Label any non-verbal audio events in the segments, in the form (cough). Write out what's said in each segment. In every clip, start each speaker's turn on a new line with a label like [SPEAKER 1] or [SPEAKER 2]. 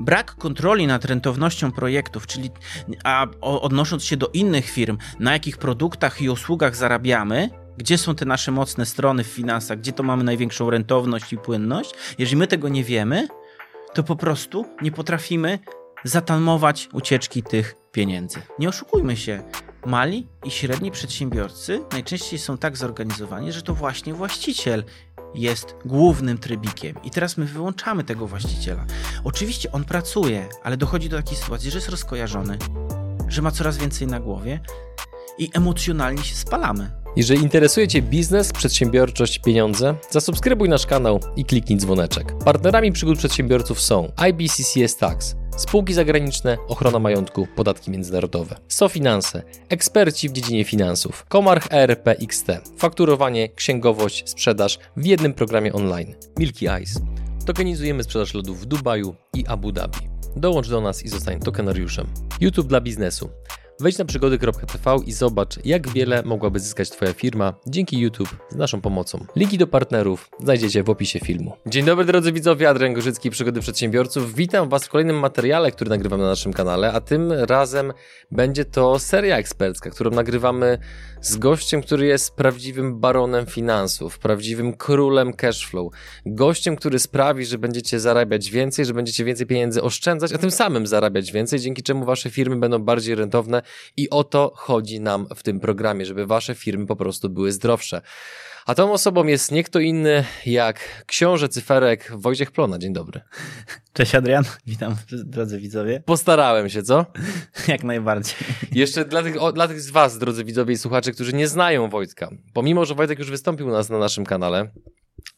[SPEAKER 1] brak kontroli nad rentownością projektów, czyli a odnosząc się do innych firm, na jakich produktach i usługach zarabiamy, gdzie są te nasze mocne strony w finansach, gdzie to mamy największą rentowność i płynność, jeżeli my tego nie wiemy, to po prostu nie potrafimy zatamować ucieczki tych pieniędzy. Nie oszukujmy się. Mali i średni przedsiębiorcy najczęściej są tak zorganizowani, że to właśnie właściciel jest głównym trybikiem. I teraz my wyłączamy tego właściciela. Oczywiście on pracuje, ale dochodzi do takiej sytuacji, że jest rozkojarzony, że ma coraz więcej na głowie i emocjonalnie się spalamy.
[SPEAKER 2] Jeżeli interesuje Cię biznes, przedsiębiorczość, pieniądze, zasubskrybuj nasz kanał i kliknij dzwoneczek. Partnerami przygód przedsiębiorców są IBCCS Tax, spółki zagraniczne, ochrona majątku, podatki międzynarodowe, SoFinanse, eksperci w dziedzinie finansów, Komarch ERP XT, fakturowanie, księgowość, sprzedaż w jednym programie online, Milky Ice. Tokenizujemy sprzedaż lodów w Dubaju i Abu Dhabi. Dołącz do nas i zostań tokenariuszem. YouTube dla biznesu. Wejdź na przygody.tv i zobacz, jak wiele mogłaby zyskać Twoja firma dzięki YouTube z naszą pomocą. Linki do partnerów znajdziecie w opisie filmu. Dzień dobry drodzy widzowie, Adrian Gorzycki, Przygody Przedsiębiorców. Witam Was w kolejnym materiale, który nagrywam na naszym kanale, a tym razem będzie to seria ekspercka, którą nagrywamy z gościem, który jest prawdziwym baronem finansów, prawdziwym królem cashflow. Gościem, który sprawi, że będziecie zarabiać więcej, że będziecie więcej pieniędzy oszczędzać, a tym samym zarabiać więcej, dzięki czemu Wasze firmy będą bardziej rentowne i o to chodzi nam w tym programie, żeby wasze firmy po prostu były zdrowsze. A tą osobą jest nie kto inny jak książę cyferek Wojciech Plona. Dzień dobry.
[SPEAKER 1] Cześć Adrian, (laughs) witam drodzy widzowie.
[SPEAKER 2] Postarałem się, co? (laughs)
[SPEAKER 1] jak najbardziej.
[SPEAKER 2] Jeszcze dla tych, o, dla tych z was, drodzy widzowie i słuchacze, którzy nie znają Wojtka, pomimo, że Wojtek już wystąpił u nas na naszym kanale,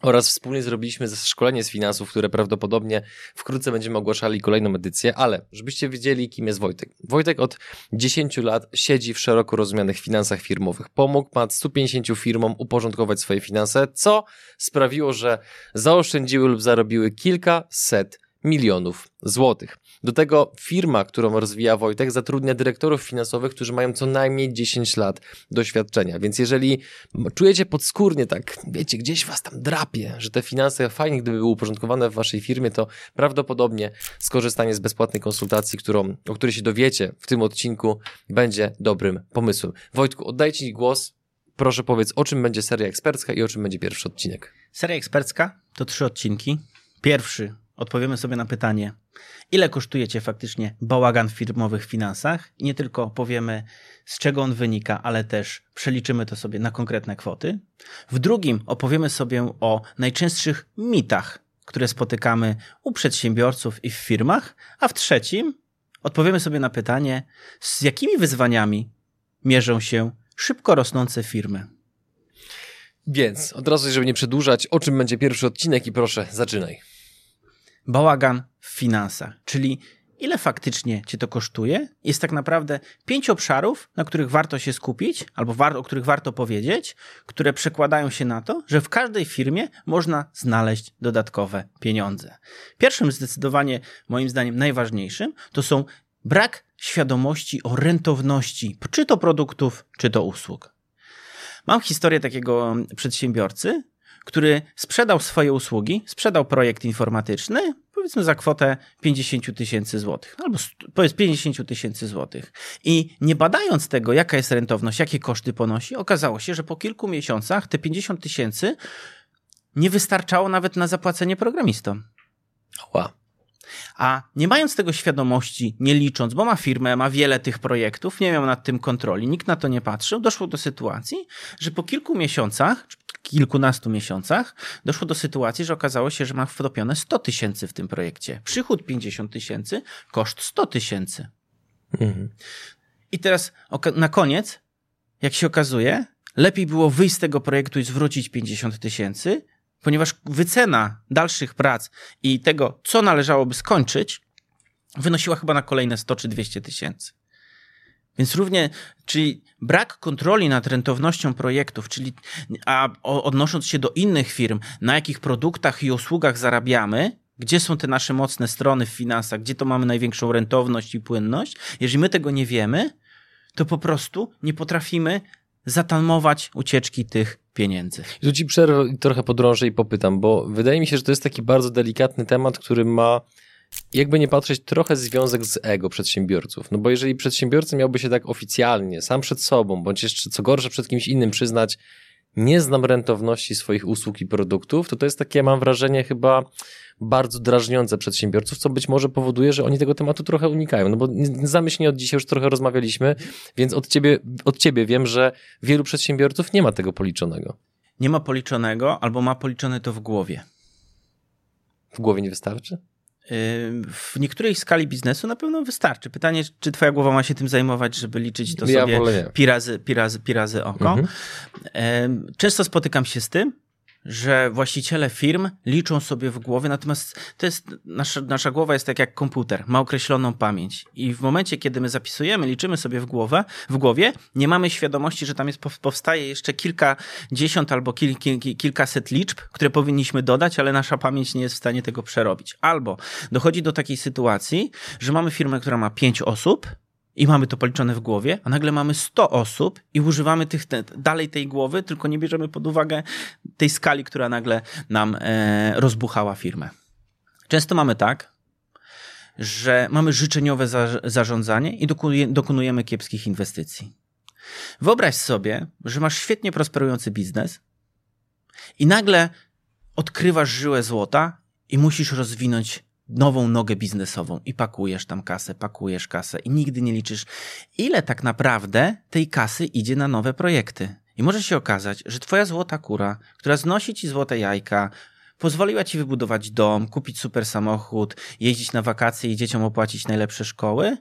[SPEAKER 2] oraz wspólnie zrobiliśmy szkolenie z finansów, które prawdopodobnie wkrótce będziemy ogłaszali kolejną edycję, ale żebyście wiedzieli, kim jest Wojtek. Wojtek od 10 lat siedzi w szeroko rozumianych finansach firmowych. Pomógł ponad 150 firmom uporządkować swoje finanse, co sprawiło, że zaoszczędziły lub zarobiły kilkaset milionów złotych. Do tego firma, którą rozwija Wojtek, zatrudnia dyrektorów finansowych, którzy mają co najmniej 10 lat doświadczenia. Więc jeżeli czujecie podskórnie tak, wiecie, gdzieś was tam drapie, że te finanse fajnie gdyby były uporządkowane w waszej firmie, to prawdopodobnie skorzystanie z bezpłatnej konsultacji, którą, o której się dowiecie w tym odcinku, będzie dobrym pomysłem. Wojtku, oddajcie Ci głos. Proszę powiedz, o czym będzie seria ekspercka i o czym będzie pierwszy odcinek.
[SPEAKER 1] Seria ekspercka to trzy odcinki. Pierwszy odpowiemy sobie na pytanie, ile kosztuje Cię faktycznie bałagan w firmowych finansach i nie tylko powiemy, z czego on wynika, ale też przeliczymy to sobie na konkretne kwoty. W drugim opowiemy sobie o najczęstszych mitach, które spotykamy u przedsiębiorców i w firmach, a w trzecim odpowiemy sobie na pytanie, z jakimi wyzwaniami mierzą się szybko rosnące firmy.
[SPEAKER 2] Więc od razu, żeby nie przedłużać, o czym będzie pierwszy odcinek i proszę, zaczynaj
[SPEAKER 1] bałagan w finansach, czyli ile faktycznie cię to kosztuje, jest tak naprawdę pięć obszarów, na których warto się skupić, albo war o których warto powiedzieć, które przekładają się na to, że w każdej firmie można znaleźć dodatkowe pieniądze. Pierwszym zdecydowanie, moim zdaniem, najważniejszym to są brak świadomości o rentowności, czy to produktów, czy to usług. Mam historię takiego przedsiębiorcy, który sprzedał swoje usługi, sprzedał projekt informatyczny, powiedzmy za kwotę 50 tysięcy złotych, albo powiedz 50 tysięcy złotych. I nie badając tego, jaka jest rentowność, jakie koszty ponosi, okazało się, że po kilku miesiącach te 50 tysięcy nie wystarczało nawet na zapłacenie programistom.
[SPEAKER 2] Wow.
[SPEAKER 1] A nie mając tego świadomości, nie licząc, bo ma firmę, ma wiele tych projektów, nie miał nad tym kontroli, nikt na to nie patrzył, doszło do sytuacji, że po kilku miesiącach, kilkunastu miesiącach doszło do sytuacji, że okazało się, że ma wtopione 100 tysięcy w tym projekcie. Przychód 50 tysięcy, koszt 100 tysięcy. Mhm. I teraz na koniec, jak się okazuje, lepiej było wyjść z tego projektu i zwrócić 50 tysięcy, ponieważ wycena dalszych prac i tego, co należałoby skończyć, wynosiła chyba na kolejne 100 czy 200 tysięcy. Więc równie, czyli brak kontroli nad rentownością projektów, czyli a odnosząc się do innych firm, na jakich produktach i usługach zarabiamy, gdzie są te nasze mocne strony w finansach, gdzie to mamy największą rentowność i płynność, jeżeli my tego nie wiemy, to po prostu nie potrafimy zatamować ucieczki tych pieniędzy.
[SPEAKER 2] I tu ci przerwę trochę podrążę i popytam, bo wydaje mi się, że to jest taki bardzo delikatny temat, który ma jakby nie patrzeć, trochę związek z ego przedsiębiorców. No bo jeżeli przedsiębiorca miałby się tak oficjalnie, sam przed sobą, bądź jeszcze co gorsze przed kimś innym przyznać, nie znam rentowności swoich usług i produktów, to to jest takie, mam wrażenie, chyba bardzo drażniące przedsiębiorców, co być może powoduje, że oni tego tematu trochę unikają. No bo znamy się nie od dzisiaj, już trochę rozmawialiśmy, więc od ciebie, od ciebie wiem, że wielu przedsiębiorców nie ma tego policzonego.
[SPEAKER 1] Nie ma policzonego, albo ma policzone to w głowie.
[SPEAKER 2] W głowie nie wystarczy?
[SPEAKER 1] w niektórej skali biznesu na pewno wystarczy. Pytanie, czy twoja głowa ma się tym zajmować, żeby liczyć to
[SPEAKER 2] ja
[SPEAKER 1] sobie
[SPEAKER 2] pi
[SPEAKER 1] razy, pi, razy, pi razy oko. Mhm. Często spotykam się z tym, że właściciele firm liczą sobie w głowie, natomiast to jest, nasza, nasza głowa jest tak jak komputer, ma określoną pamięć i w momencie, kiedy my zapisujemy, liczymy sobie w, głowę, w głowie, nie mamy świadomości, że tam jest, powstaje jeszcze kilkadziesiąt albo kil, kil, kilkaset liczb, które powinniśmy dodać, ale nasza pamięć nie jest w stanie tego przerobić. Albo dochodzi do takiej sytuacji, że mamy firmę, która ma pięć osób, i mamy to policzone w głowie, a nagle mamy 100 osób i używamy tych, te, dalej tej głowy, tylko nie bierzemy pod uwagę tej skali, która nagle nam e, rozbuchała firmę. Często mamy tak, że mamy życzeniowe za, zarządzanie i dokonuje, dokonujemy kiepskich inwestycji. Wyobraź sobie, że masz świetnie prosperujący biznes i nagle odkrywasz żyłę złota i musisz rozwinąć nową nogę biznesową i pakujesz tam kasę, pakujesz kasę i nigdy nie liczysz, ile tak naprawdę tej kasy idzie na nowe projekty. I może się okazać, że twoja złota kura, która znosi ci złote jajka, pozwoliła ci wybudować dom, kupić super samochód, jeździć na wakacje i dzieciom opłacić najlepsze szkoły,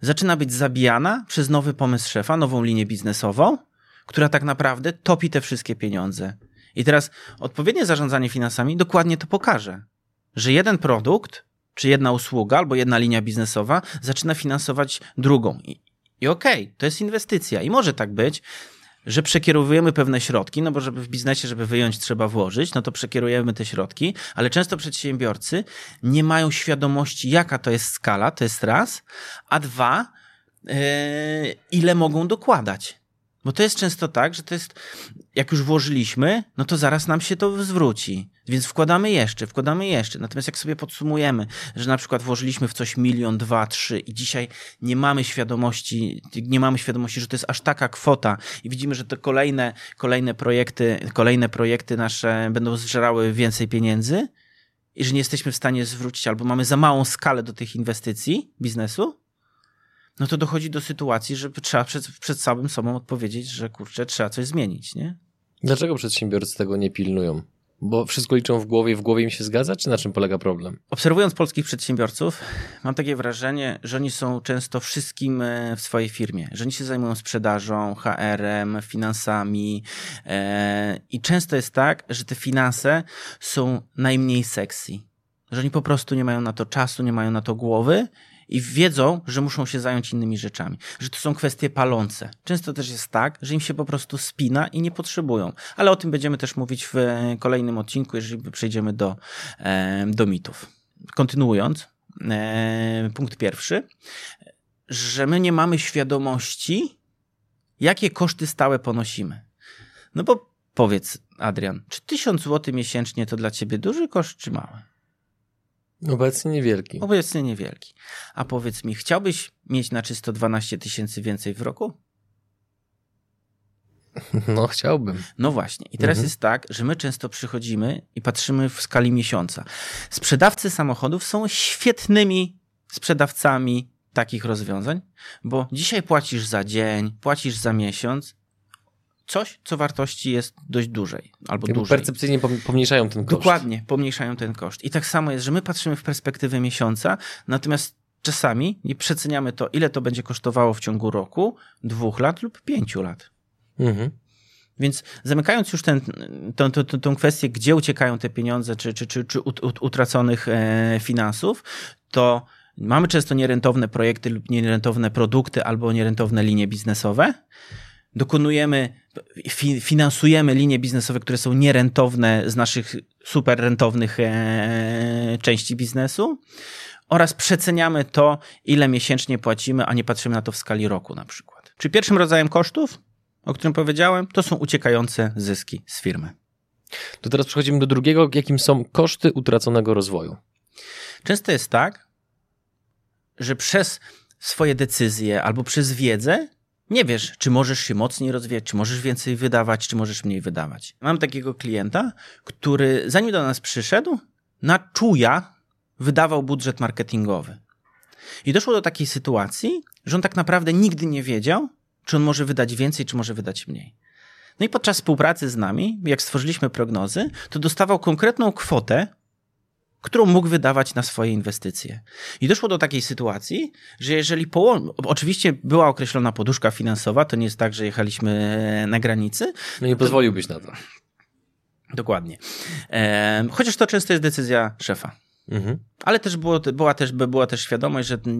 [SPEAKER 1] zaczyna być zabijana przez nowy pomysł szefa, nową linię biznesową, która tak naprawdę topi te wszystkie pieniądze. I teraz odpowiednie zarządzanie finansami dokładnie to pokaże że jeden produkt, czy jedna usługa, albo jedna linia biznesowa zaczyna finansować drugą. I, i okej, okay, to jest inwestycja. I może tak być, że przekierowujemy pewne środki, no bo żeby w biznesie, żeby wyjąć, trzeba włożyć, no to przekierujemy te środki, ale często przedsiębiorcy nie mają świadomości, jaka to jest skala, to jest raz, a dwa, yy, ile mogą dokładać. Bo to jest często tak, że to jest, jak już włożyliśmy, no to zaraz nam się to zwróci. Więc wkładamy jeszcze, wkładamy jeszcze. Natomiast jak sobie podsumujemy, że na przykład włożyliśmy w coś milion, dwa, trzy i dzisiaj nie mamy świadomości, nie mamy świadomości, że to jest aż taka kwota i widzimy, że te kolejne, kolejne projekty, kolejne projekty nasze będą zżerały więcej pieniędzy i że nie jesteśmy w stanie zwrócić albo mamy za małą skalę do tych inwestycji biznesu, no to dochodzi do sytuacji, że trzeba przed, przed samym sobą odpowiedzieć, że kurczę, trzeba coś zmienić, nie?
[SPEAKER 2] Dlaczego przedsiębiorcy tego nie pilnują? Bo wszystko liczą w głowie i w głowie im się zgadza, czy na czym polega problem?
[SPEAKER 1] Obserwując polskich przedsiębiorców, mam takie wrażenie, że oni są często wszystkim e, w swojej firmie, że oni się zajmują sprzedażą, HR-em, finansami e, i często jest tak, że te finanse są najmniej sexy, że oni po prostu nie mają na to czasu, nie mają na to głowy i wiedzą, że muszą się zająć innymi rzeczami, że to są kwestie palące. Często też jest tak, że im się po prostu spina i nie potrzebują. Ale o tym będziemy też mówić w e, kolejnym odcinku, jeżeli przejdziemy do, e, do mitów. Kontynuując, e, punkt pierwszy, że my nie mamy świadomości, jakie koszty stałe ponosimy. No bo powiedz, Adrian, czy tysiąc złotych miesięcznie to dla ciebie duży koszt, czy mały?
[SPEAKER 2] Obecnie niewielki.
[SPEAKER 1] Obecnie niewielki. A powiedz mi, chciałbyś mieć na czysto 12 tysięcy więcej w roku? (laughs)
[SPEAKER 2] No, chciałbym.
[SPEAKER 1] No właśnie. I teraz mhm. jest tak, że my często przychodzimy i patrzymy w skali miesiąca. Sprzedawcy samochodów są świetnymi sprzedawcami takich rozwiązań, bo dzisiaj płacisz za dzień, płacisz za miesiąc, coś, co wartości jest dość dłużej albo Jakby dłużej.
[SPEAKER 2] Percepcyjnie pomniejszają ten koszt.
[SPEAKER 1] Dokładnie, pomniejszają ten koszt. I tak samo jest, że my patrzymy w perspektywę miesiąca, natomiast czasami nie przeceniamy to, ile to będzie kosztowało w ciągu roku, dwóch lat lub pięciu lat. Mhm. Więc zamykając już ten, tą, tą, tą kwestię, gdzie uciekają te pieniądze, czy, czy, czy, czy utraconych e, finansów, to mamy często nierentowne projekty lub nierentowne produkty albo nierentowne linie biznesowe dokonujemy, finansujemy linie biznesowe, które są nierentowne z naszych super rentownych e, części biznesu oraz przeceniamy to, ile miesięcznie płacimy, a nie patrzymy na to w skali roku na przykład. Czy pierwszym rodzajem kosztów, o którym powiedziałem, to są uciekające zyski z firmy.
[SPEAKER 2] To teraz przechodzimy do drugiego, jakim są koszty utraconego rozwoju.
[SPEAKER 1] Często jest tak, że przez swoje decyzje albo przez wiedzę nie wiesz, czy możesz się mocniej rozwijać, czy możesz więcej wydawać, czy możesz mniej wydawać. Mam takiego klienta, który zanim do nas przyszedł, na czuja wydawał budżet marketingowy. I doszło do takiej sytuacji, że on tak naprawdę nigdy nie wiedział, czy on może wydać więcej, czy może wydać mniej. No i podczas współpracy z nami, jak stworzyliśmy prognozy, to dostawał konkretną kwotę, którą mógł wydawać na swoje inwestycje. I doszło do takiej sytuacji, że jeżeli połą... oczywiście była określona poduszka finansowa, to nie jest tak, że jechaliśmy na granicy.
[SPEAKER 2] No nie pozwoliłbyś na to.
[SPEAKER 1] Dokładnie. E, chociaż to często jest decyzja szefa. Mhm. Ale też było, była, też, była też świadomość, że yy,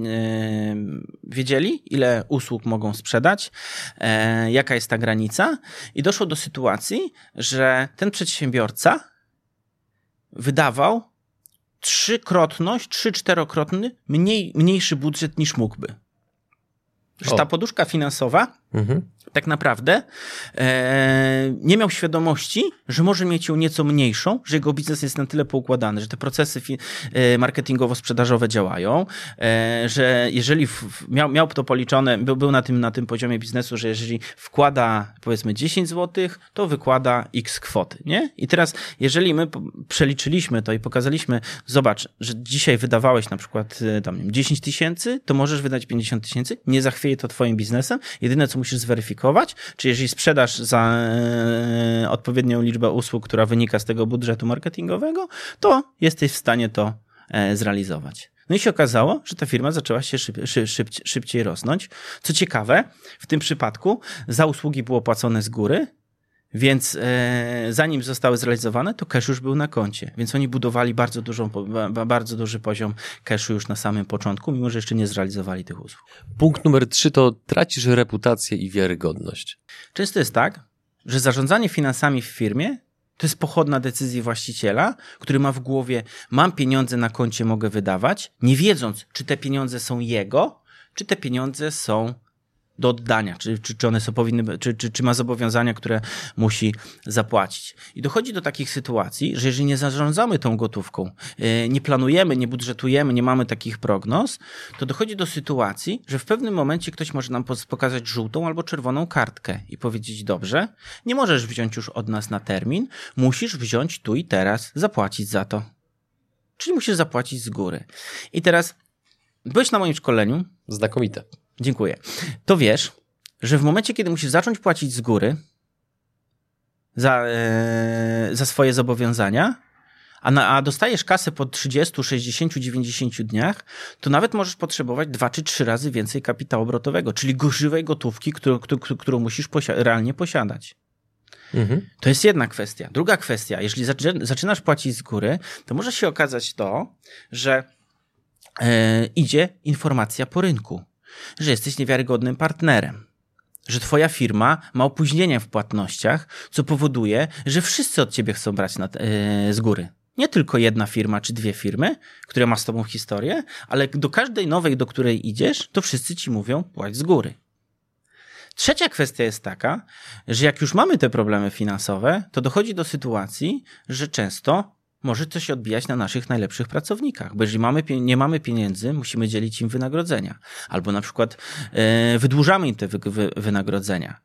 [SPEAKER 1] wiedzieli, ile usług mogą sprzedać, yy, jaka jest ta granica, i doszło do sytuacji, że ten przedsiębiorca wydawał trzykrotność, trzy, czterokrotny mniej, mniejszy budżet niż mógłby. Że ta poduszka finansowa mhm tak naprawdę e, nie miał świadomości, że może mieć ją nieco mniejszą, że jego biznes jest na tyle poukładany, że te procesy e, marketingowo-sprzedażowe działają, e, że jeżeli w, miał, miał to policzone, był, był na, tym, na tym poziomie biznesu, że jeżeli wkłada powiedzmy 10 zł, to wykłada x kwoty, nie? I teraz, jeżeli my przeliczyliśmy to i pokazaliśmy, zobacz, że dzisiaj wydawałeś na przykład e, tam 10 tysięcy, to możesz wydać 50 tysięcy, nie zachwieje to twoim biznesem, jedyne co musisz zweryfikować, czy jeżeli sprzedasz za e, odpowiednią liczbę usług, która wynika z tego budżetu marketingowego, to jesteś w stanie to e, zrealizować. No i się okazało, że ta firma zaczęła się szyb, szyb, szybciej rosnąć. Co ciekawe, w tym przypadku za usługi było płacone z góry, więc e, zanim zostały zrealizowane, to cash już był na koncie. Więc oni budowali bardzo, dużą, bardzo duży poziom cashu już na samym początku, mimo że jeszcze nie zrealizowali tych usług.
[SPEAKER 2] Punkt numer trzy to tracisz reputację i wiarygodność.
[SPEAKER 1] Często jest tak, że zarządzanie finansami w firmie to jest pochodna decyzji właściciela, który ma w głowie, mam pieniądze na koncie, mogę wydawać, nie wiedząc, czy te pieniądze są jego, czy te pieniądze są do oddania, czy, czy, czy one są powinny, czy, czy, czy ma zobowiązania, które musi zapłacić. I dochodzi do takich sytuacji, że jeżeli nie zarządzamy tą gotówką, e, nie planujemy, nie budżetujemy, nie mamy takich prognoz, to dochodzi do sytuacji, że w pewnym momencie ktoś może nam pokazać żółtą albo czerwoną kartkę i powiedzieć, dobrze, nie możesz wziąć już od nas na termin, musisz wziąć tu i teraz, zapłacić za to. Czyli musisz zapłacić z góry. I teraz byłeś na moim szkoleniu.
[SPEAKER 2] Znakomite.
[SPEAKER 1] Dziękuję. To wiesz, że w momencie, kiedy musisz zacząć płacić z góry za, e, za swoje zobowiązania, a, na, a dostajesz kasę po 30, 60, 90 dniach, to nawet możesz potrzebować dwa czy trzy razy więcej kapitału obrotowego, czyli żywej gotówki, którą, którą, którą musisz posi realnie posiadać. Mhm. To jest jedna kwestia. Druga kwestia, jeżeli zaczynasz płacić z góry, to może się okazać to, że e, idzie informacja po rynku że jesteś niewiarygodnym partnerem. Że twoja firma ma opóźnienia w płatnościach, co powoduje, że wszyscy od ciebie chcą brać yy, z góry. Nie tylko jedna firma czy dwie firmy, które ma z tobą historię, ale do każdej nowej, do której idziesz, to wszyscy ci mówią płać z góry. Trzecia kwestia jest taka, że jak już mamy te problemy finansowe, to dochodzi do sytuacji, że często może to się odbijać na naszych najlepszych pracownikach, bo jeżeli mamy, nie mamy pieniędzy, musimy dzielić im wynagrodzenia, albo na przykład e, wydłużamy im te wy, wy, wynagrodzenia.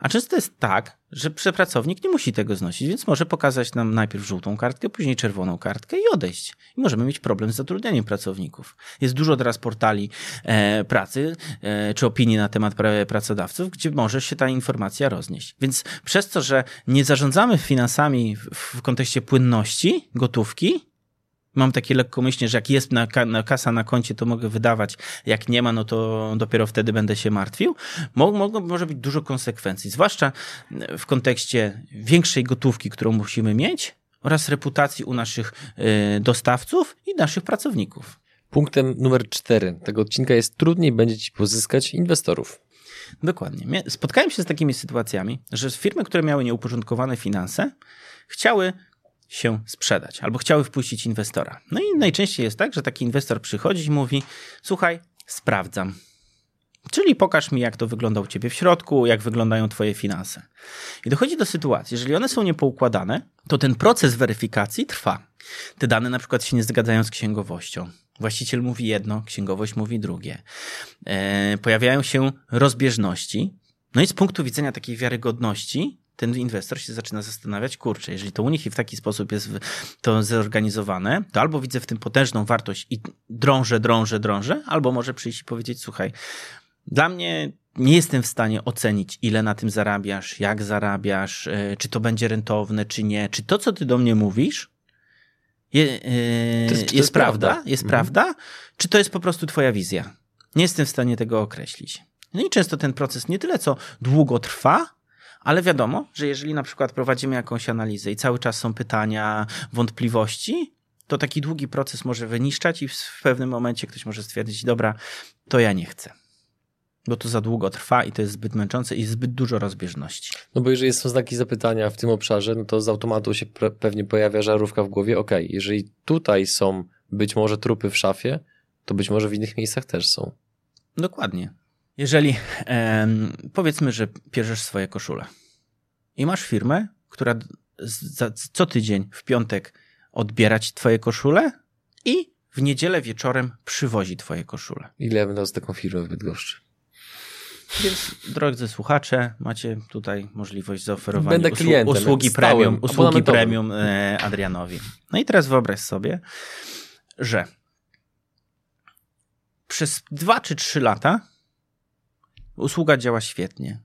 [SPEAKER 1] A często jest tak, że przepracownik nie musi tego znosić, więc może pokazać nam najpierw żółtą kartkę, później czerwoną kartkę i odejść. I możemy mieć problem z zatrudnianiem pracowników. Jest dużo teraz portali e, pracy e, czy opinii na temat pracodawców, gdzie może się ta informacja roznieść. Więc przez to, że nie zarządzamy finansami w, w kontekście płynności, gotówki, mam takie lekkomyślnie, że jak jest na, na, kasa na koncie, to mogę wydawać, jak nie ma, no to dopiero wtedy będę się martwił. Mogą, może być dużo konsekwencji, zwłaszcza w kontekście większej gotówki, którą musimy mieć oraz reputacji u naszych y, dostawców i naszych pracowników.
[SPEAKER 2] Punktem numer cztery tego odcinka jest trudniej będzie ci pozyskać inwestorów.
[SPEAKER 1] Dokładnie. Spotkałem się z takimi sytuacjami, że firmy, które miały nieuporządkowane finanse, chciały się sprzedać, albo chciały wpuścić inwestora. No i najczęściej jest tak, że taki inwestor przychodzi i mówi: Słuchaj, sprawdzam. Czyli pokaż mi, jak to wygląda u ciebie w środku, jak wyglądają twoje finanse. I dochodzi do sytuacji, jeżeli one są niepoukładane, to ten proces weryfikacji trwa. Te dane na przykład się nie zgadzają z księgowością. Właściciel mówi jedno, księgowość mówi drugie. E, pojawiają się rozbieżności. No i z punktu widzenia takiej wiarygodności, ten inwestor się zaczyna zastanawiać, kurczę, jeżeli to u nich i w taki sposób jest to zorganizowane, to albo widzę w tym potężną wartość i drążę, drążę, drążę, albo może przyjść i powiedzieć, słuchaj, dla mnie nie jestem w stanie ocenić, ile na tym zarabiasz, jak zarabiasz, e, czy to będzie rentowne, czy nie, czy to, co ty do mnie mówisz, je, yy, to jest, jest, jest, prawda, prawda? jest mhm. prawda, czy to jest po prostu twoja wizja. Nie jestem w stanie tego określić. No i często ten proces nie tyle co długo trwa, ale wiadomo, że jeżeli na przykład prowadzimy jakąś analizę i cały czas są pytania, wątpliwości, to taki długi proces może wyniszczać i w pewnym momencie ktoś może stwierdzić, dobra, to ja nie chcę bo to za długo trwa i to jest zbyt męczące i zbyt dużo rozbieżności.
[SPEAKER 2] No bo jeżeli są znaki zapytania w tym obszarze, no to z automatu się pewnie pojawia żarówka w głowie, ok, jeżeli tutaj są być może trupy w szafie, to być może w innych miejscach też są.
[SPEAKER 1] Dokładnie. Jeżeli powiedzmy, że pierzesz swoje koszule i masz firmę, która za, co tydzień w piątek odbierać twoje koszule i w niedzielę wieczorem przywozi twoje koszule.
[SPEAKER 2] Ile ja będę z taką firmę w Bydgoszczy?
[SPEAKER 1] Więc, drodzy słuchacze, macie tutaj możliwość zaoferowania Będę klientem, usługi premium, usługi premium e, Adrianowi. No i teraz wyobraź sobie, że przez dwa czy trzy lata usługa działa świetnie.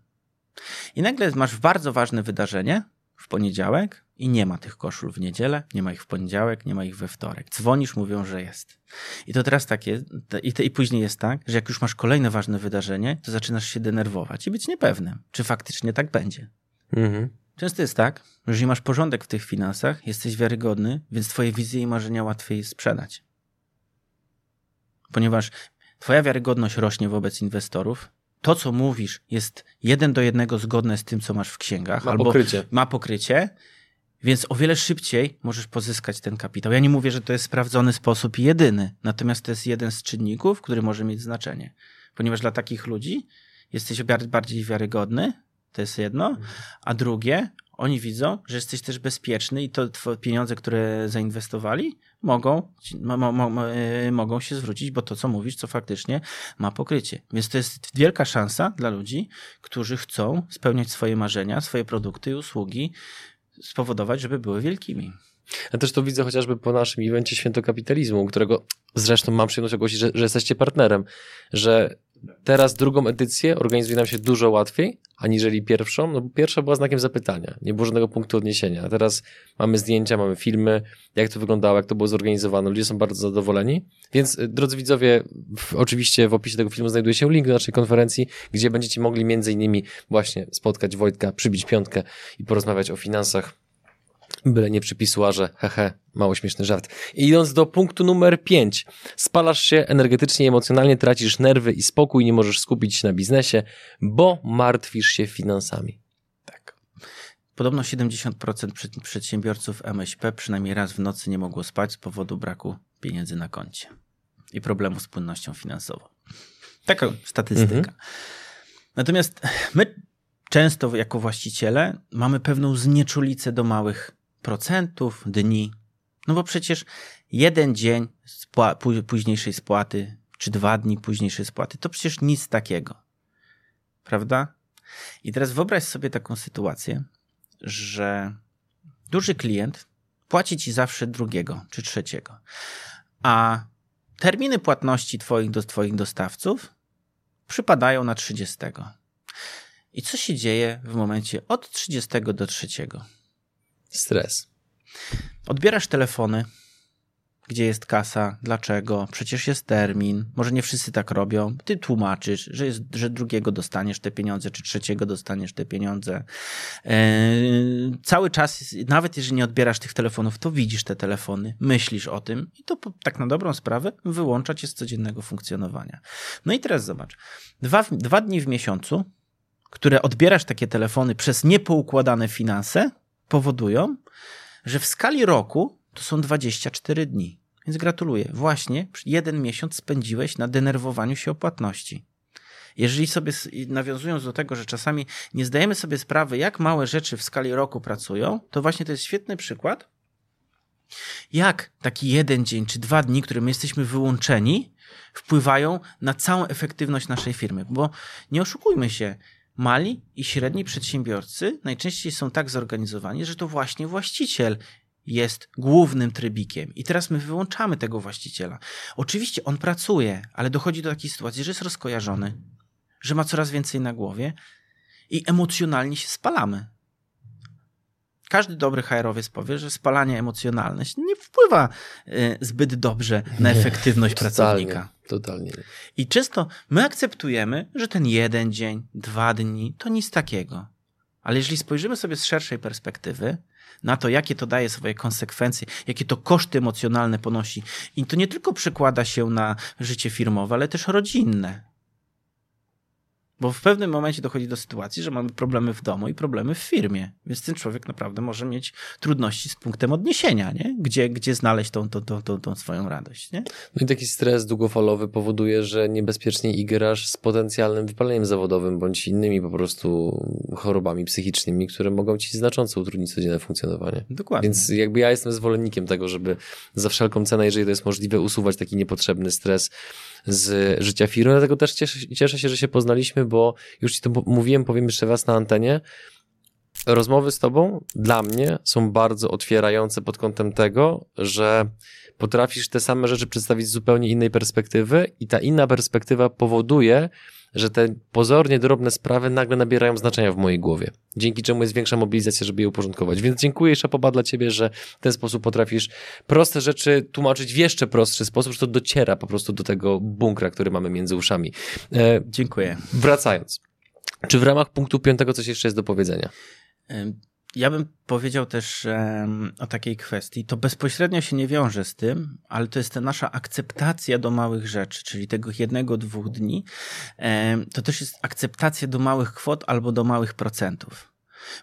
[SPEAKER 1] I nagle masz bardzo ważne wydarzenie w poniedziałek, i nie ma tych koszul w niedzielę, nie ma ich w poniedziałek, nie ma ich we wtorek. Dzwonisz, mówią, że jest. I to teraz tak jest, i, te, i później jest tak, że jak już masz kolejne ważne wydarzenie, to zaczynasz się denerwować i być niepewnym, czy faktycznie tak będzie. Mhm. Często jest tak, że jeżeli masz porządek w tych finansach, jesteś wiarygodny, więc twoje wizje i marzenia łatwiej sprzedać. Ponieważ twoja wiarygodność rośnie wobec inwestorów, to, co mówisz, jest jeden do jednego zgodne z tym, co masz w księgach,
[SPEAKER 2] ma albo pokrycie.
[SPEAKER 1] ma pokrycie, więc o wiele szybciej możesz pozyskać ten kapitał. Ja nie mówię, że to jest sprawdzony sposób jedyny, natomiast to jest jeden z czynników, który może mieć znaczenie. Ponieważ dla takich ludzi jesteś bardziej wiarygodny, to jest jedno, a drugie, oni widzą, że jesteś też bezpieczny i to pieniądze, które zainwestowali, mogą, mo, mo, e, mogą się zwrócić, bo to, co mówisz, co faktycznie ma pokrycie. Więc to jest wielka szansa dla ludzi, którzy chcą spełniać swoje marzenia, swoje produkty i usługi spowodować, żeby były wielkimi.
[SPEAKER 2] Ja też to widzę chociażby po naszym evencie Święto Kapitalizmu, którego zresztą mam przyjemność ogłosić, że, że jesteście partnerem, że teraz drugą edycję organizuje nam się dużo łatwiej, aniżeli pierwszą, no bo pierwsza była znakiem zapytania, nie było żadnego punktu odniesienia, a teraz mamy zdjęcia, mamy filmy, jak to wyglądało, jak to było zorganizowane, ludzie są bardzo zadowoleni, więc y, drodzy widzowie, w, oczywiście w opisie tego filmu znajduje się link do naszej konferencji, gdzie będziecie mogli między innymi właśnie spotkać Wojtka, przybić piątkę i porozmawiać o finansach Byle nie przy pisuarze, hehe, mało śmieszny żart. I idąc do punktu numer 5. Spalasz się energetycznie, emocjonalnie, tracisz nerwy i spokój, nie możesz skupić się na biznesie, bo martwisz się finansami.
[SPEAKER 1] Tak. Podobno 70% przedsiębiorców MŚP przynajmniej raz w nocy nie mogło spać z powodu braku pieniędzy na koncie i problemu z płynnością finansową. Taka statystyka. Mhm. Natomiast my często jako właściciele mamy pewną znieczulicę do małych procentów, dni. No bo przecież jeden dzień spła późniejszej spłaty, czy dwa dni późniejszej spłaty, to przecież nic takiego. Prawda? I teraz wyobraź sobie taką sytuację, że duży klient płaci ci zawsze drugiego czy trzeciego, a terminy płatności twoich do twoich dostawców przypadają na 30. I co się dzieje w momencie od 30 do 3?
[SPEAKER 2] Stres.
[SPEAKER 1] Odbierasz telefony, gdzie jest kasa, dlaczego, przecież jest termin, może nie wszyscy tak robią. Ty tłumaczysz, że, jest, że drugiego dostaniesz te pieniądze, czy trzeciego dostaniesz te pieniądze. Yy, cały czas, nawet jeżeli nie odbierasz tych telefonów, to widzisz te telefony, myślisz o tym i to tak na dobrą sprawę wyłącza cię z codziennego funkcjonowania. No i teraz zobacz, dwa, dwa dni w miesiącu, które odbierasz takie telefony przez niepoukładane finanse, powodują, że w skali roku to są 24 dni. Więc gratuluję. Właśnie jeden miesiąc spędziłeś na denerwowaniu się o płatności. Jeżeli sobie, nawiązując do tego, że czasami nie zdajemy sobie sprawy, jak małe rzeczy w skali roku pracują, to właśnie to jest świetny przykład, jak taki jeden dzień czy dwa dni, które my jesteśmy wyłączeni, wpływają na całą efektywność naszej firmy. Bo nie oszukujmy się, mali i średni przedsiębiorcy najczęściej są tak zorganizowani, że to właśnie właściciel jest głównym trybikiem. I teraz my wyłączamy tego właściciela. Oczywiście on pracuje, ale dochodzi do takiej sytuacji, że jest rozkojarzony, że ma coraz więcej na głowie i emocjonalnie się spalamy. Każdy dobry HR-owiec powie, że spalanie emocjonalne nie wpływa y, zbyt dobrze na efektywność pracownika.
[SPEAKER 2] Totalnie.
[SPEAKER 1] I często my akceptujemy, że ten jeden dzień, dwa dni to nic takiego. Ale jeżeli spojrzymy sobie z szerszej perspektywy, na to, jakie to daje swoje konsekwencje, jakie to koszty emocjonalne ponosi. I to nie tylko przekłada się na życie firmowe, ale też rodzinne. Bo w pewnym momencie dochodzi do sytuacji, że mamy problemy w domu i problemy w firmie, więc ten człowiek naprawdę może mieć trudności z punktem odniesienia, nie? Gdzie, gdzie znaleźć tą, tą, tą, tą, swoją radość. Nie?
[SPEAKER 2] No i taki stres długofalowy powoduje, że niebezpiecznie igrasz z potencjalnym wypaleniem zawodowym bądź innymi po prostu chorobami psychicznymi, które mogą ci znacząco utrudnić codzienne funkcjonowanie.
[SPEAKER 1] Dokładnie.
[SPEAKER 2] Więc jakby ja jestem zwolennikiem tego, żeby za wszelką cenę, jeżeli to jest możliwe, usuwać taki niepotrzebny stres z życia firmy. Dlatego też cieszę, cieszę się, że się poznaliśmy, bo już ci to mówiłem, powiem jeszcze raz na antenie. Rozmowy z tobą dla mnie są bardzo otwierające pod kątem tego, że potrafisz te same rzeczy przedstawić z zupełnie innej perspektywy i ta inna perspektywa powoduje, że te pozornie drobne sprawy nagle nabierają znaczenia w mojej głowie. Dzięki czemu jest większa mobilizacja, żeby je uporządkować. Więc dziękuję szapoba dla ciebie, że w ten sposób potrafisz proste rzeczy tłumaczyć w jeszcze prostszy sposób, że to dociera po prostu do tego bunkra, który mamy między uszami.
[SPEAKER 1] E, dziękuję.
[SPEAKER 2] Wracając. Czy w ramach punktu piątego coś jeszcze jest do powiedzenia?
[SPEAKER 1] Ja bym powiedział też o takiej kwestii. To bezpośrednio się nie wiąże z tym, ale to jest ta nasza akceptacja do małych rzeczy, czyli tego jednego, dwóch dni. To też jest akceptacja do małych kwot albo do małych procentów.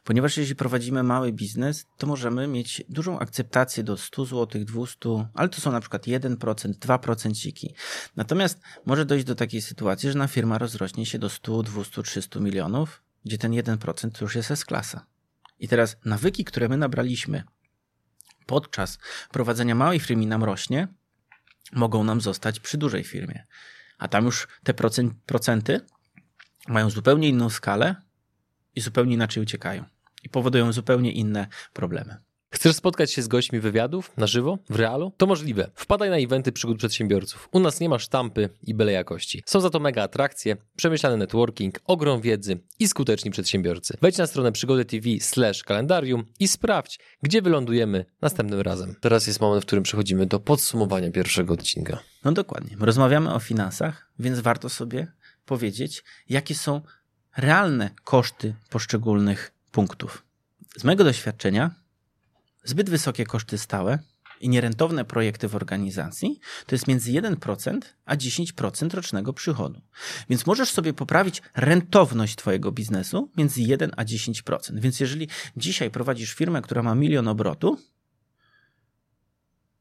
[SPEAKER 1] Ponieważ jeśli prowadzimy mały biznes, to możemy mieć dużą akceptację do 100 zł, 200, ale to są na przykład 1%, 2%. Natomiast może dojść do takiej sytuacji, że na firma rozrośnie się do 100, 200, 300 milionów, gdzie ten 1% to już jest S-klasa. I teraz nawyki, które my nabraliśmy podczas prowadzenia małej firmy nam rośnie, mogą nam zostać przy dużej firmie. A tam już te procenty mają zupełnie inną skalę i zupełnie inaczej uciekają. I powodują zupełnie inne problemy.
[SPEAKER 2] Chcesz spotkać się z gośćmi wywiadów na żywo, w realu? To możliwe. Wpadaj na eventy przygód przedsiębiorców. U nas nie ma sztampy i byle jakości. Są za to mega atrakcje, przemyślany networking, ogrom wiedzy i skuteczni przedsiębiorcy. Wejdź na stronę przygody TV slash kalendarium i sprawdź, gdzie wylądujemy następnym razem. Teraz jest moment, w którym przechodzimy do podsumowania pierwszego odcinka.
[SPEAKER 1] No dokładnie. Rozmawiamy o finansach, więc warto sobie powiedzieć, jakie są realne koszty poszczególnych punktów. Z mojego doświadczenia zbyt wysokie koszty stałe i nierentowne projekty w organizacji to jest między 1% a 10% rocznego przychodu. Więc możesz sobie poprawić rentowność Twojego biznesu między 1 a 10%. Więc jeżeli dzisiaj prowadzisz firmę, która ma milion obrotu,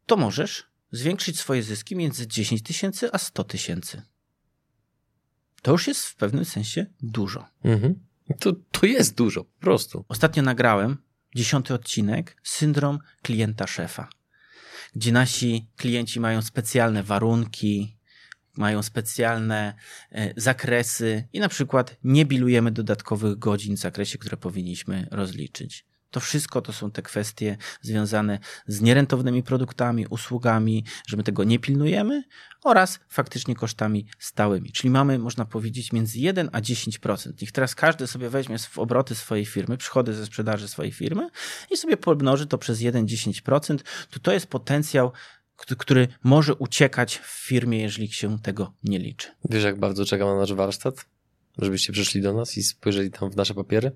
[SPEAKER 1] to możesz zwiększyć swoje zyski między 10 tysięcy a 100 tysięcy. To już jest w pewnym sensie dużo.
[SPEAKER 2] Mhm. To, to jest dużo, po prostu.
[SPEAKER 1] Ostatnio nagrałem dziesiąty odcinek Syndrom klienta szefa, gdzie nasi klienci mają specjalne warunki, mają specjalne e, zakresy i na przykład nie bilujemy dodatkowych godzin w zakresie, które powinniśmy rozliczyć. To wszystko to są te kwestie związane z nierentownymi produktami, usługami, że my tego nie pilnujemy oraz faktycznie kosztami stałymi. Czyli mamy, można powiedzieć, między 1 a 10%. I teraz każdy sobie weźmie w obroty swojej firmy, przychody ze sprzedaży swojej firmy i sobie pomnoży to przez 1-10%, to to jest potencjał który może uciekać w firmie, jeżeli się tego nie liczy.
[SPEAKER 2] Wiesz, jak bardzo czekam na nasz warsztat? Żebyście przyszli do nas i spojrzeli tam w nasze papiery?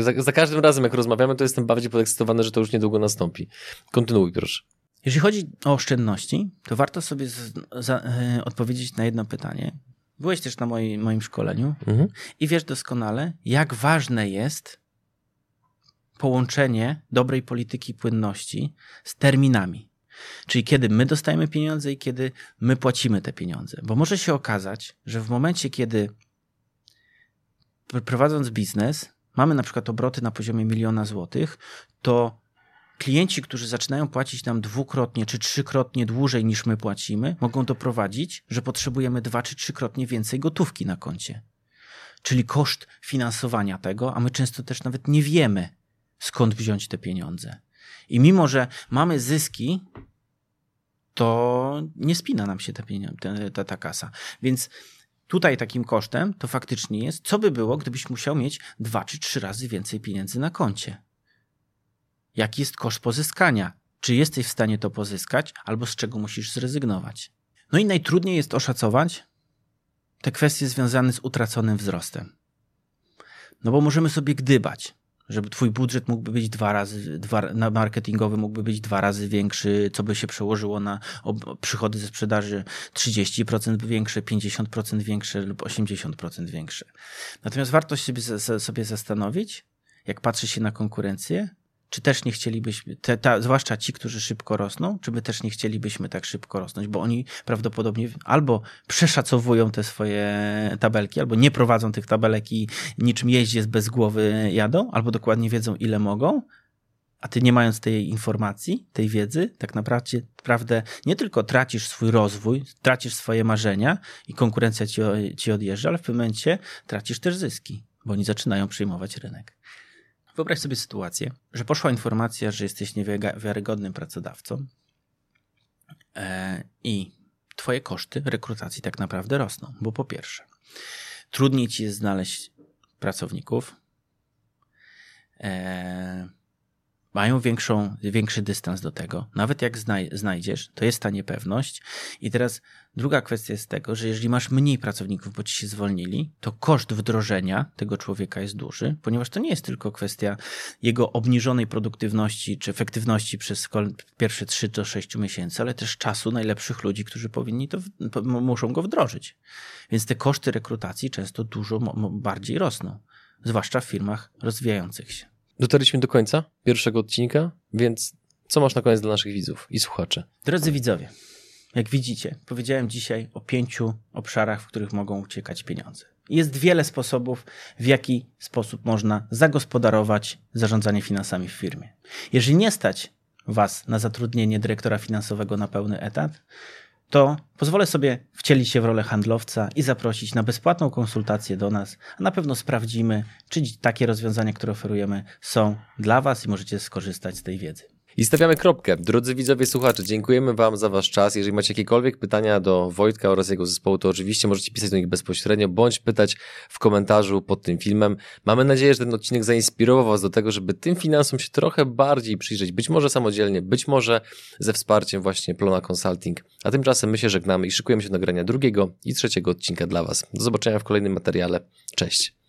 [SPEAKER 2] Za, za, każdym razem, jak rozmawiamy, to jestem bardziej podekscytowany, że to już niedługo nastąpi. Kontynuuj, proszę.
[SPEAKER 1] Jeśli chodzi o oszczędności, to warto sobie z, za, y, odpowiedzieć na jedno pytanie. Byłeś też na moi, moim szkoleniu mhm. i wiesz doskonale, jak ważne jest połączenie dobrej polityki płynności z terminami. Czyli kiedy my dostajemy pieniądze i kiedy my płacimy te pieniądze. Bo może się okazać, że w momencie, kiedy prowadząc biznes, mamy na przykład obroty na poziomie miliona złotych, to klienci, którzy zaczynają płacić nam dwukrotnie czy trzykrotnie dłużej niż my płacimy, mogą doprowadzić, że potrzebujemy dwa czy trzykrotnie więcej gotówki na koncie. Czyli koszt finansowania tego, a my często też nawet nie wiemy, skąd wziąć te pieniądze. I mimo, że mamy zyski, to nie spina nam się ta, ta, ta kasa. Więc tutaj takim kosztem to faktycznie jest, co by było, gdybyś musiał mieć dwa czy trzy razy więcej pieniędzy na koncie. Jaki jest koszt pozyskania? Czy jesteś w stanie to pozyskać, albo z czego musisz zrezygnować? No i najtrudniej jest oszacować te kwestie związane z utraconym wzrostem. No bo możemy sobie gdybać żeby twój budżet mógłby być dwa razy, dwa, na marketingowy mógłby być dwa razy większy, co by się przełożyło na ob, przychody ze sprzedaży 30% większe, 50% większe lub 80% większe. Natomiast warto sobie, sobie zastanowić, jak patrzy się na konkurencję, czy też nie chcielibyśmy, te, ta, zwłaszcza ci, którzy szybko rosną, czy my też nie chcielibyśmy tak szybko rosnąć, bo oni prawdopodobnie albo przeszacowują te swoje tabelki, albo nie prowadzą tych tabelek i niczym jeździec bez głowy jadą, albo dokładnie wiedzą, ile mogą, a ty nie mając tej informacji, tej wiedzy, tak naprawdę, naprawdę nie tylko tracisz swój rozwój, tracisz swoje marzenia i konkurencja ci, ci odjeżdża, ale w pewnym momencie tracisz też zyski, bo oni zaczynają przyjmować rynek. Wyobraź sobie sytuację, że poszła informacja, że jesteś niewiarygodnym pracodawcą e, i twoje koszty rekrutacji tak naprawdę rosną, bo po pierwsze, trudniej ci jest znaleźć pracowników, e, mają większą, większy dystans do tego. Nawet jak znaj znajdziesz, to jest ta niepewność. I teraz druga kwestia jest tego, że jeżeli masz mniej pracowników, bo ci się zwolnili, to koszt wdrożenia tego człowieka jest duży, ponieważ to nie jest tylko kwestia jego obniżonej produktywności czy efektywności przez pierwsze 3 do 6 miesięcy, ale też czasu najlepszych ludzi, którzy powinni to, muszą go wdrożyć. Więc te koszty rekrutacji często dużo bardziej rosną, zwłaszcza w firmach rozwijających się.
[SPEAKER 2] Dotarliśmy do końca pierwszego odcinka, więc co masz na koniec dla naszych widzów i słuchaczy?
[SPEAKER 1] Drodzy widzowie, jak widzicie, powiedziałem dzisiaj o pięciu obszarach, w których mogą uciekać pieniądze. Jest wiele sposobów, w jaki sposób można zagospodarować zarządzanie finansami w firmie. Jeżeli nie stać Was na zatrudnienie dyrektora finansowego na pełny etat, to pozwolę sobie wcielić się w rolę handlowca i zaprosić na bezpłatną konsultację do nas, a na pewno sprawdzimy, czy takie rozwiązania, które oferujemy, są dla Was i możecie skorzystać z tej wiedzy.
[SPEAKER 2] I stawiamy kropkę. Drodzy widzowie, słuchacze, dziękujemy Wam za Wasz czas. Jeżeli macie jakiekolwiek pytania do Wojtka oraz jego zespołu, to oczywiście możecie pisać do nich bezpośrednio, bądź pytać w komentarzu pod tym filmem. Mamy nadzieję, że ten odcinek zainspirował Was do tego, żeby tym finansom się trochę bardziej przyjrzeć. Być może samodzielnie, być może ze wsparciem właśnie Plona Consulting. A tymczasem my się żegnamy i szykujemy się do nagrania drugiego i trzeciego odcinka dla Was. Do zobaczenia w kolejnym materiale. Cześć.